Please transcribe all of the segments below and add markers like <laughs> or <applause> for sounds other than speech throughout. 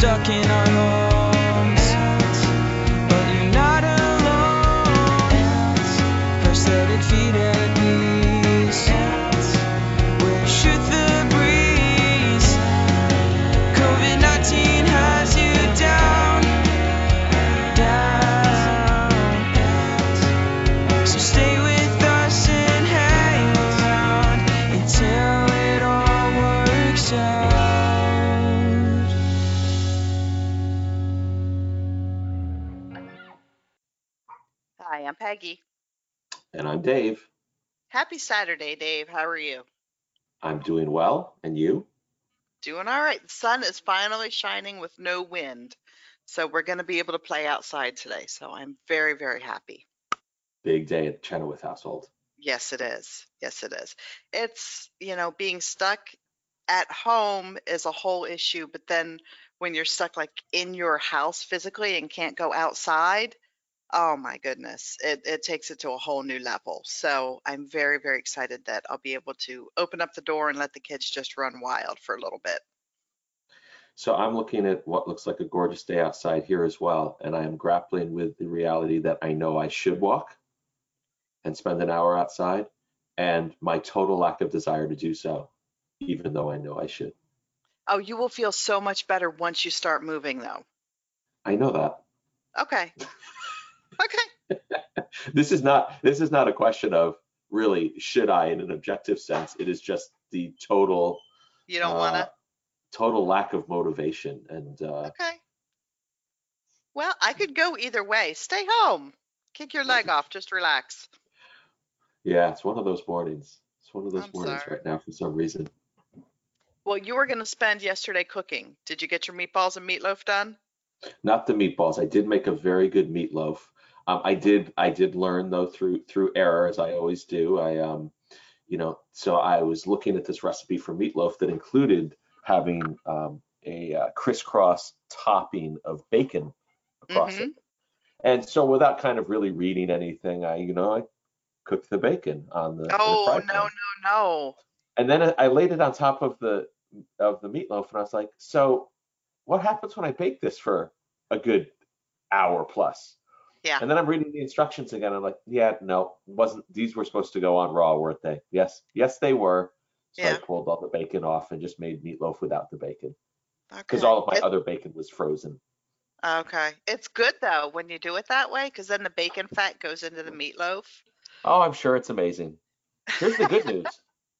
stuck in our homes. Hi, I'm Peggy. And I'm Dave. Happy Saturday, Dave. How are you? I'm doing well. And you? Doing all right. The sun is finally shining with no wind. So we're going to be able to play outside today. So I'm very, very happy. Big day at the Chenoweth household. Yes, it is. Yes, it is. It's, you know, being stuck at home is a whole issue, but then when you're stuck like in your house physically and can't go outside, oh my goodness, it, it takes it to a whole new level. So I'm very, very excited that I'll be able to open up the door and let the kids just run wild for a little bit. So I'm looking at what looks like a gorgeous day outside here as well. And I am grappling with the reality that I know I should walk and spend an hour outside and my total lack of desire to do so, even though I know I should. Oh, you will feel so much better once you start moving though. I know that. Okay. <laughs> Okay. <laughs> this is not this is not a question of really should I in an objective sense. It is just the total You don't want uh, to? total lack of motivation and uh, Okay. Well, I could go either way. Stay home. Kick your leg off. Just relax. Yeah, it's one of those mornings. It's one of those I'm mornings sorry. right now for some reason. Well, you were going to spend yesterday cooking. Did you get your meatballs and meatloaf done? Not the meatballs. I did make a very good meatloaf. Um, I did I did learn though through through error as I always do. I um you know so I was looking at this recipe for meatloaf that included having um, a uh, crisscross topping of bacon across it. And so without kind of really reading anything, I you know I cooked the bacon on the, in the Oh, no, pan. no, no. and then I laid it on top of the of the meatloaf, and I was like, "So, what happens when I bake this for a good hour plus?" Yeah. And then I'm reading the instructions again. I'm like, "Yeah, no, wasn't these were supposed to go on raw, weren't they?" Yes, yes, they were. So I pulled all the bacon off and just made meatloaf without the bacon because Okay. all of my It- other bacon was frozen. okay. It's good though when you do it that way because then the bacon fat goes into the meatloaf. Oh, I'm sure it's amazing. Here's the good news.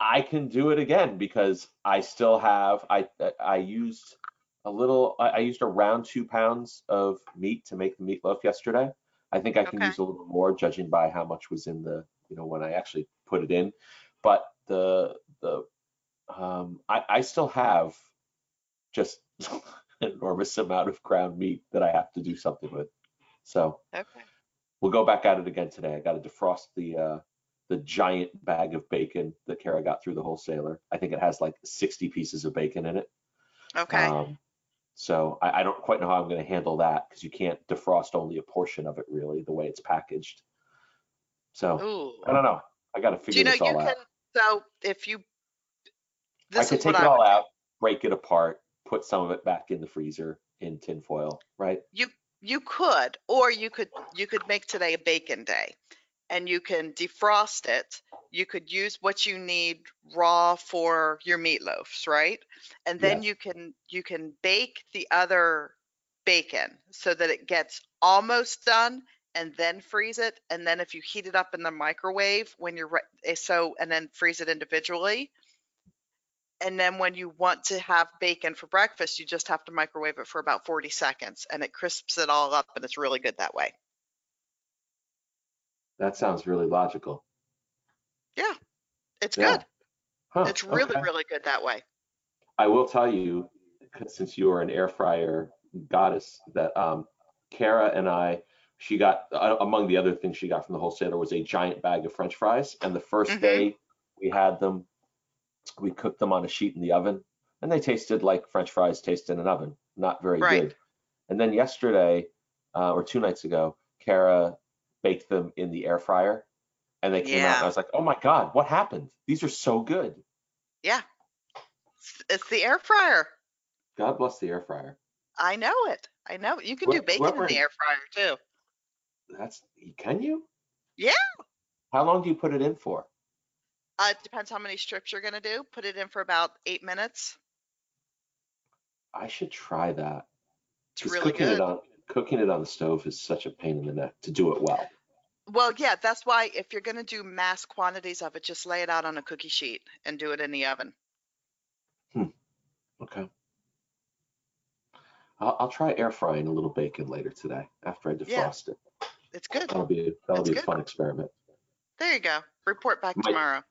I can do it again because I still have I I used a little I used around two pounds of meat to make the meatloaf yesterday. I think I can Okay. use a little more judging by how much was in the you know when I actually put it in. But the the um I, I still have just <laughs> an enormous amount of ground meat that I have to do something with. So Okay. we'll go back at it again today. I got to defrost the uh, the giant bag of bacon that Kara got through the wholesaler. I think it has like 60 pieces of bacon in it. Okay. Um, so I, I don't quite know how I'm going to handle that because you can't defrost only a portion of it really the way it's packaged. So Ooh. I don't know. I got to figure you know this you all can? So if you, I could take it I all out, break it apart, put some of it back in the freezer in tin foil, right? You could, or you could you could make today a bacon day, and you can defrost it. You could use what you need raw for your meatloafs, right? And then Yes. you can you can bake the other bacon so that it gets almost done, and then freeze it. And then if you heat it up in the microwave when you're re- eh, so, and then freeze it individually. And then when you want to have bacon for breakfast, you just have to microwave it for about 40 seconds and it crisps it all up and it's really good that way. That sounds really logical. Yeah, it's Yeah. good. Huh, It's really, okay. really good that way. I will tell you, since you are an air fryer goddess, that um, Kara and I, she got uh, among the other things she got from the wholesaler was a giant bag of French fries. And the 1st Mhm. day we had them, we cooked them on a sheet in the oven, and they tasted like French fries taste in an oven. Not very Right. good. And then yesterday, uh, or two nights ago, Kara baked them in the air fryer, and they came out. And I was like, "Oh my god, what happened? These are so good." Yeah. It's- the air fryer. God bless the air fryer. I know it. I know. You can do Whoever- bacon in the air fryer too. That's can you? Yeah. How long do you put it in for? Uh, it depends how many strips you're gonna do. Put it in for about eight minutes. I should try that. It's really cooking good. it on cooking it on the stove is such a pain in the neck to do it well. Well, yeah, that's why if you're gonna do mass quantities of it, just lay it out on a cookie sheet and do it in the oven. Hmm. Okay. I'll, I'll try air frying a little bacon later today after I Yeah. defrost it. It's good. That'll be that'll be a good. fun experiment. There you go. Report back My- tomorrow.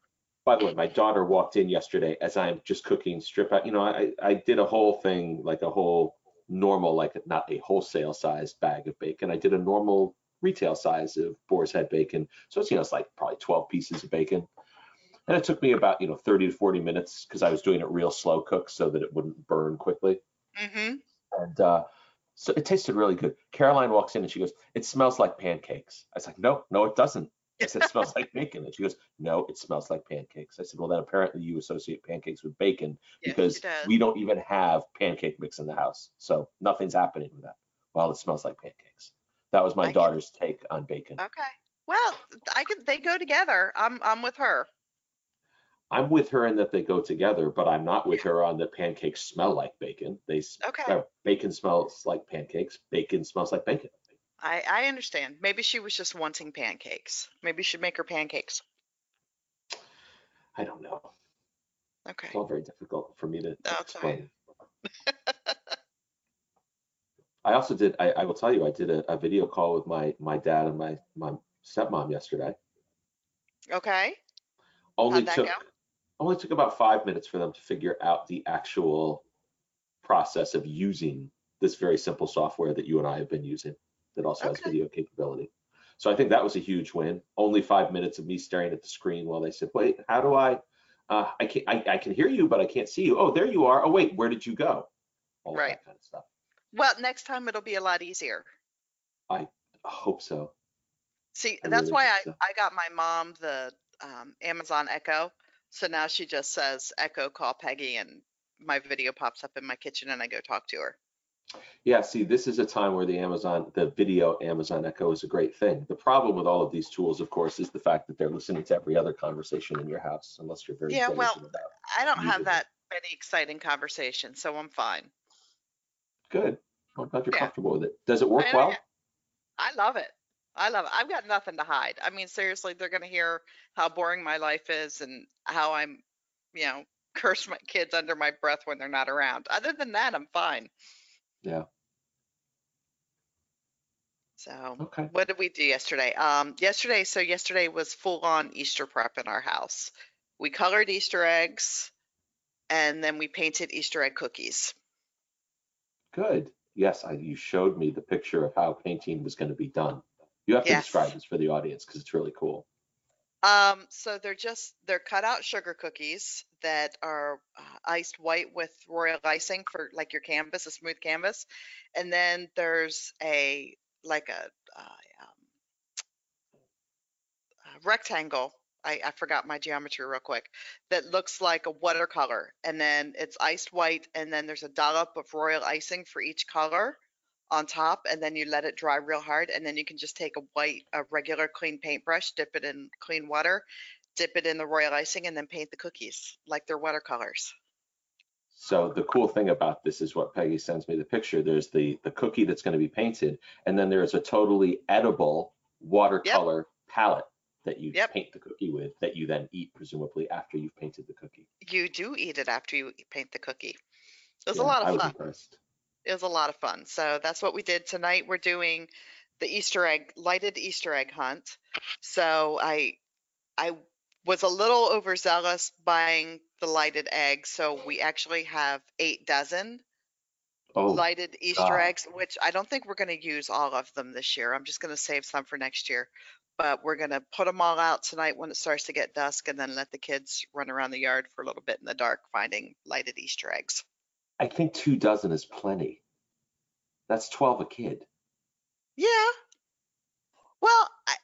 By the way, my daughter walked in yesterday as I'm just cooking strip out. You know, I I did a whole thing like a whole normal, like not a wholesale sized bag of bacon. I did a normal retail size of boar's head bacon. So it's you know it's like probably 12 pieces of bacon. And it took me about you know 30 to 40 minutes because I was doing it real slow cook so that it wouldn't burn quickly. Mm-hmm. And uh, so it tasted really good. Caroline walks in and she goes, "It smells like pancakes." I was like, "No, no, it doesn't." I said, "It smells like bacon." And she goes, "No, it smells like pancakes." I said, "Well, then apparently you associate pancakes with bacon because we don't even have pancake mix in the house, so nothing's happening with that." Well, it smells like pancakes. That was my I daughter's take on bacon. Okay. Well, I can. They go together. I'm. I'm with her. I'm with her in that they go together, but I'm not with her on the pancakes smell like bacon. They Okay. uh, bacon smells like pancakes. Bacon smells like bacon. I. I understand. Maybe she was just wanting pancakes. Maybe should make her pancakes. I don't know. Okay. It's all very difficult for me to, to Okay. explain. <laughs> I also did. I, I will tell you, I did a, a video call with my my dad and my my stepmom yesterday. Okay. Only took go? only took about five minutes for them to figure out the actual process of using this very simple software that you and I have been using that also has video capability. So I think that was a huge win. Only five minutes of me staring at the screen while they said, "Wait, how do I? Uh, I can I, I can hear you, but I can't see you. Oh, there you are. Oh, wait, where did you go? All Right. that kind of stuff. Well, next time it'll be a lot easier. I hope so. See, I that's really why I, so. I got my mom the um, Amazon Echo. So now she just says, Echo, call Peggy, and my video pops up in my kitchen and I go talk to her. Yeah, see, this is a time where the Amazon, the video Amazon Echo is a great thing. The problem with all of these tools, of course, is the fact that they're listening to every other conversation in your house, unless you're very Yeah, well. I don't have that many exciting conversations, so I'm fine. Good. I'm glad you're Yeah. comfortable with it. Does it work I well? I love it. I love it. I've got nothing to hide. I mean, seriously, they're going to hear how boring my life is and how I'm, you know, <laughs> curse my kids under my breath when they're not around. Other than that, I'm fine. Yeah. So, Okay. what did we do yesterday? Um, yesterday, so yesterday was full on Easter prep in our house. We colored Easter eggs and then we painted Easter egg cookies. Good. Yes, I, you showed me the picture of how painting was going to be done. You have to Yes. describe this for the audience because it's really cool. Um, so they're just they're cut out sugar cookies that are uh, iced white with royal icing for like your canvas, a smooth canvas, and then there's a like a, uh, um, a rectangle. I, I forgot my geometry real quick. That looks like a watercolor, and then it's iced white, and then there's a dollop of royal icing for each color on top, and then you let it dry real hard, and then you can just take a white, a regular clean paintbrush, dip it in clean water, dip it in the royal icing, and then paint the cookies like they're watercolors. So the cool thing about this is what Peggy sends me the picture. There's the the cookie that's going to be painted, and then there's a totally edible watercolor palette that you Yep. paint the cookie with that you then eat presumably after you've painted the cookie. You do eat it after you paint the cookie. It was Yeah, a lot I of was fun. impressed. It was a lot of fun. So that's what we did tonight. We're doing the Easter egg lighted Easter egg hunt. So I I was a little overzealous buying the lighted eggs. So we actually have eight dozen Oh, lighted Easter God. eggs, which I don't think we're going to use all of them this year. I'm just going to save some for next year. But we're going to put them all out tonight when it starts to get dusk and then let the kids run around the yard for a little bit in the dark finding lighted Easter eggs. I think two dozen is plenty. That's 12 a kid. Yeah. Well, I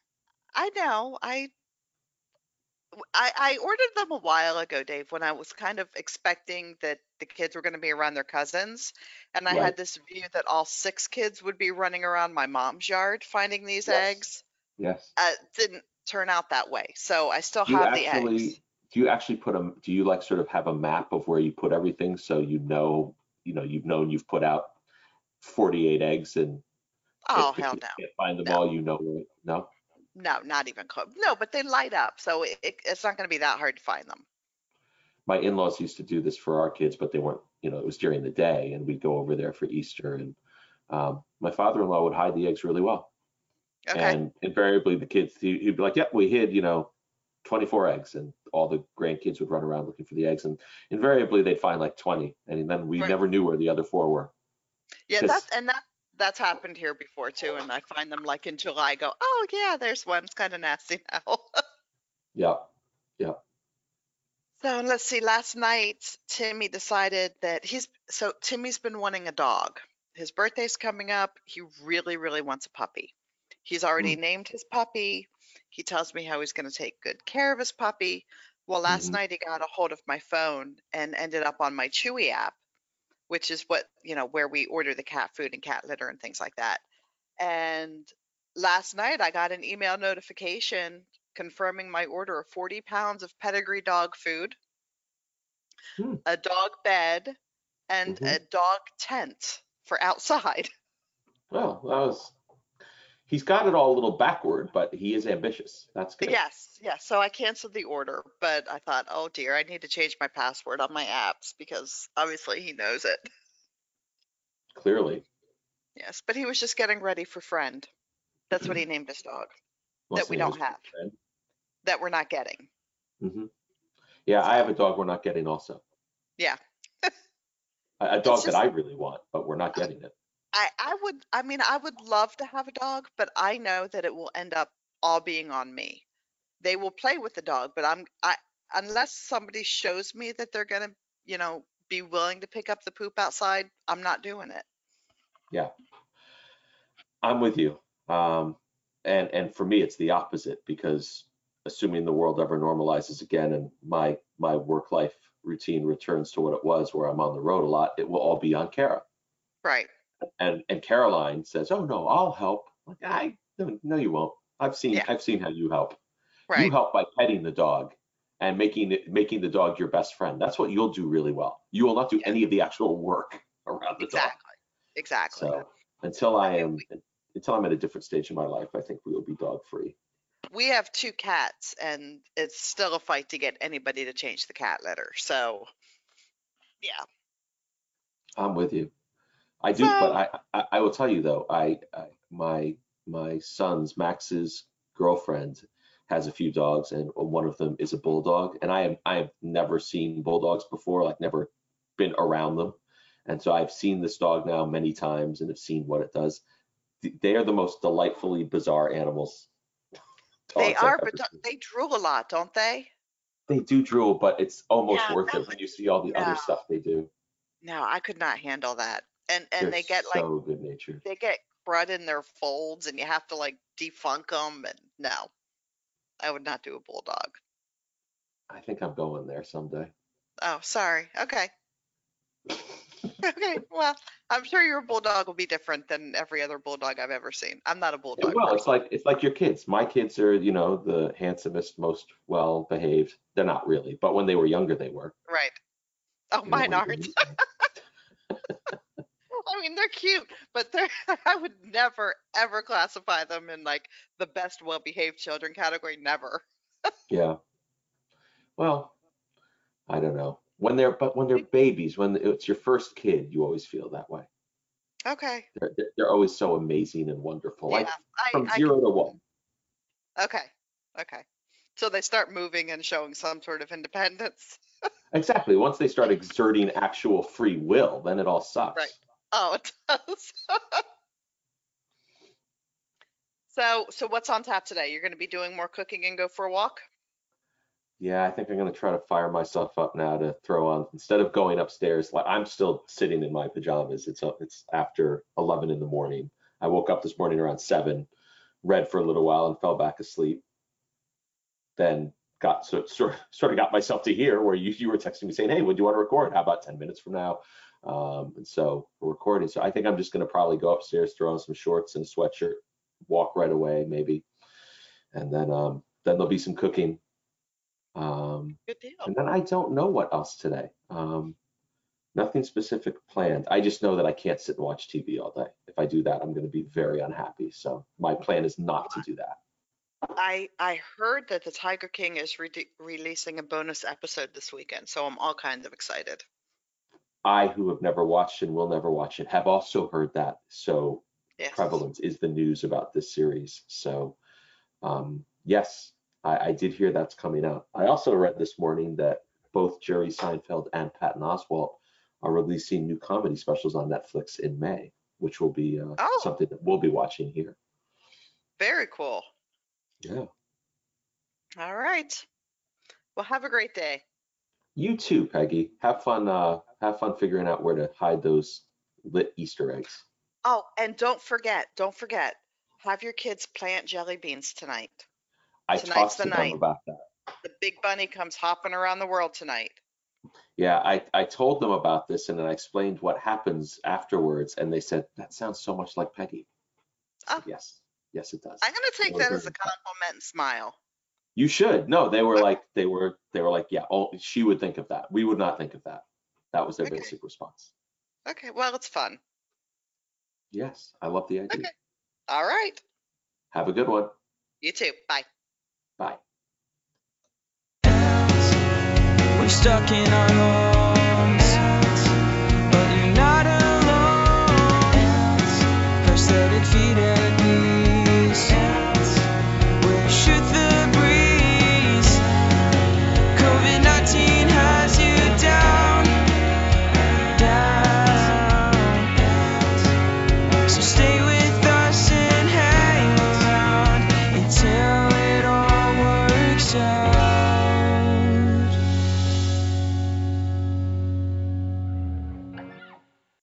I know. I I, I ordered them a while ago, Dave, when I was kind of expecting that the kids were going to be around their cousins. And I Right. had this view that all six kids would be running around my mom's yard finding these Yes. eggs. Yes. Uh, didn't turn out that way. So I still Do have the actually, eggs. do you actually put them, do you like sort of have a map of where you put everything so you know, you know, you've known you've put out 48 eggs and Oh, hell no. can't find them No. all, you know, no? No, not even close. No, but they light up. So it, it, it's not going to be that hard to find them. My in-laws used to do this for our kids, but they weren't, you know, it was during the day and we'd go over there for Easter and um, my father-in-law would hide the eggs really well. Okay. And invariably the kids, he- he'd be like, yep, we hid, you know, 24 eggs and all the grandkids would run around looking for the eggs and invariably they'd find like 20 and then we Right. never knew where the other four were. Yeah, that's and that that's happened here before too. And I find them like in July. Go, oh yeah, there's one. It's kind of nasty now. <laughs> Yeah, yeah. so let's see. Last night, Timmy decided that he's so Timmy's been wanting a dog. His birthday's coming up. He really, really wants a puppy. He's already named his puppy. He tells me how he's going to take good care of his puppy. Well, last Mhm. night he got a hold of my phone and ended up on my Chewy app, which is what, you know, where we order the cat food and cat litter and things like that. And last night I got an email notification confirming my order of 40 pounds of pedigree dog food, Hmm. a dog bed, and Mhm. a dog tent for outside. Well, that was, he's got it all a little backward, but he is ambitious. That's good. Yes, yes. So I canceled the order, but I thought, oh dear, I need to change my password on my apps because obviously he knows it. Clearly. Yes, but he was just getting ready for friend. That's what he named his dog <clears throat> Must we don't have. friend. that we're not getting. Mhm. Yeah, I have a dog we're not getting also. Yeah. A, a dog just- that I really want, but we're not getting it. I, I would, I mean, I would love to have a dog, but I know that it will end up all being on me. They will play with the dog, but I'm, I, unless somebody shows me that they're gonna, you know, be willing to pick up the poop outside, I'm not doing it. Yeah. I'm with you. Um, and and for me, it's the opposite because assuming the world ever normalizes again and my my work life routine returns to what it was, where I'm on the road a lot, it will all be on Kara. Right. And and Caroline says, "Oh no, I'll help." Like I no, no, you won't. I've seen Yeah. I've seen how you help. You help by petting the dog and making it making the dog your best friend. That's what you'll do really well. You will not do Yeah. any of the actual work <laughs> around the dog. Exactly. Exactly. So until I am until I'm at a different stage in my life, I think we will be dog free. we have two cats and it's still a fight to get anybody to change the cat litter. So yeah. I'm with you. I do, So- but I, I I will tell you though, I, I my my son's Max's girlfriend has a few dogs, and one of them is a bulldog, and I am I have never seen bulldogs before, like never been around them, and so I've seen this dog now many times and have seen what it does. They are the most delightfully bizarre animals. <laughs> They are, but seen. they drool a lot, don't they? they do drool, but it's almost Yeah, worth it when you see all the other stuff they do. No, I could not handle that. And and They're they get like so good natured. they get crud in their folds and you have to like defunk them and no. I would not do a bulldog. I think I'm going there someday. Oh, sorry. Okay. <laughs> okay. Well, I'm sure your bulldog will be different than every other bulldog I've ever seen. I'm not a bulldog. well, it's like it's like your kids. My kids are, you know, the handsomest, most well behaved. They're not really, but when they were younger, they were. right. Oh, You mine aren't. <laughs> <laughs> <laughs> I mean, they're cute, but they're <laughs> I would never ever classify them in like the best well-behaved children category. Never. <laughs> Yeah. Well, I don't know. When they're but when they're babies, when it's your first kid, you always feel that way. Okay. They're they're, always so amazing and wonderful. Like yeah. I, from I zero to one. Okay. Okay. So they start moving and showing some sort of independence. Exactly. Once they start exerting actual free will, then it all sucks. Right. Oh, it does. <laughs> so, so what's on tap today? You're going to be doing more cooking and go for a walk? Yeah, I think I'm gonna try to fire myself up now to throw on instead of going upstairs. Like I'm still sitting in my pajamas. It's up. It's after 11 in the morning. I woke up this morning around seven, read for a little while, and fell back asleep. Then got so, sort sort of got myself to here where you you were texting me saying, "Hey, would you want to record? How about 10 minutes from now?" Um, and so we're recording. So I think I'm just going to probably go upstairs, throw on some shorts and a sweatshirt, walk right away, maybe, and then um, then there'll be some cooking. Um, Good deal. and then I don't know what else today. Um, nothing specific planned. I just know that I can't sit and watch TV all day. If I do that, I'm going to be very unhappy. So my plan is not to do that. I I heard that the Tiger King is re- releasing a bonus episode this weekend, so I'm all kinds of excited. I, who have never watched and will never watch it, have also heard that. So Yes. prevalent is the news about this series. So, um, yes, I, I did hear that's coming out. I also read this morning that both Jerry Seinfeld and Patton Oswalt are releasing new comedy specials on Netflix in May, which will be uh, Oh. something that we'll be watching here. Very cool. Yeah. All right. Well, have a great day. You too, Peggy. Have fun. Uh, have fun figuring out where to hide those lit Easter eggs. Oh, and don't forget, don't forget, have your kids plant jelly beans tonight. I Tonight's talked the to them about that. The big bunny comes hopping around the world tonight. Yeah, I, I told them about this and then I explained what happens afterwards, and they said that sounds so much like Peggy. Oh. Yes, yes, it does. I'm gonna take that as a compliment and smile. You should. No, they were like they were they were like, yeah, oh, she would think of that. We would not think of that. That was their Okay. basic response. Okay, well, it's fun. Yes, I love the idea. Okay. All right. Have a good one. You too. Bye. Bye. We're stuck in our home.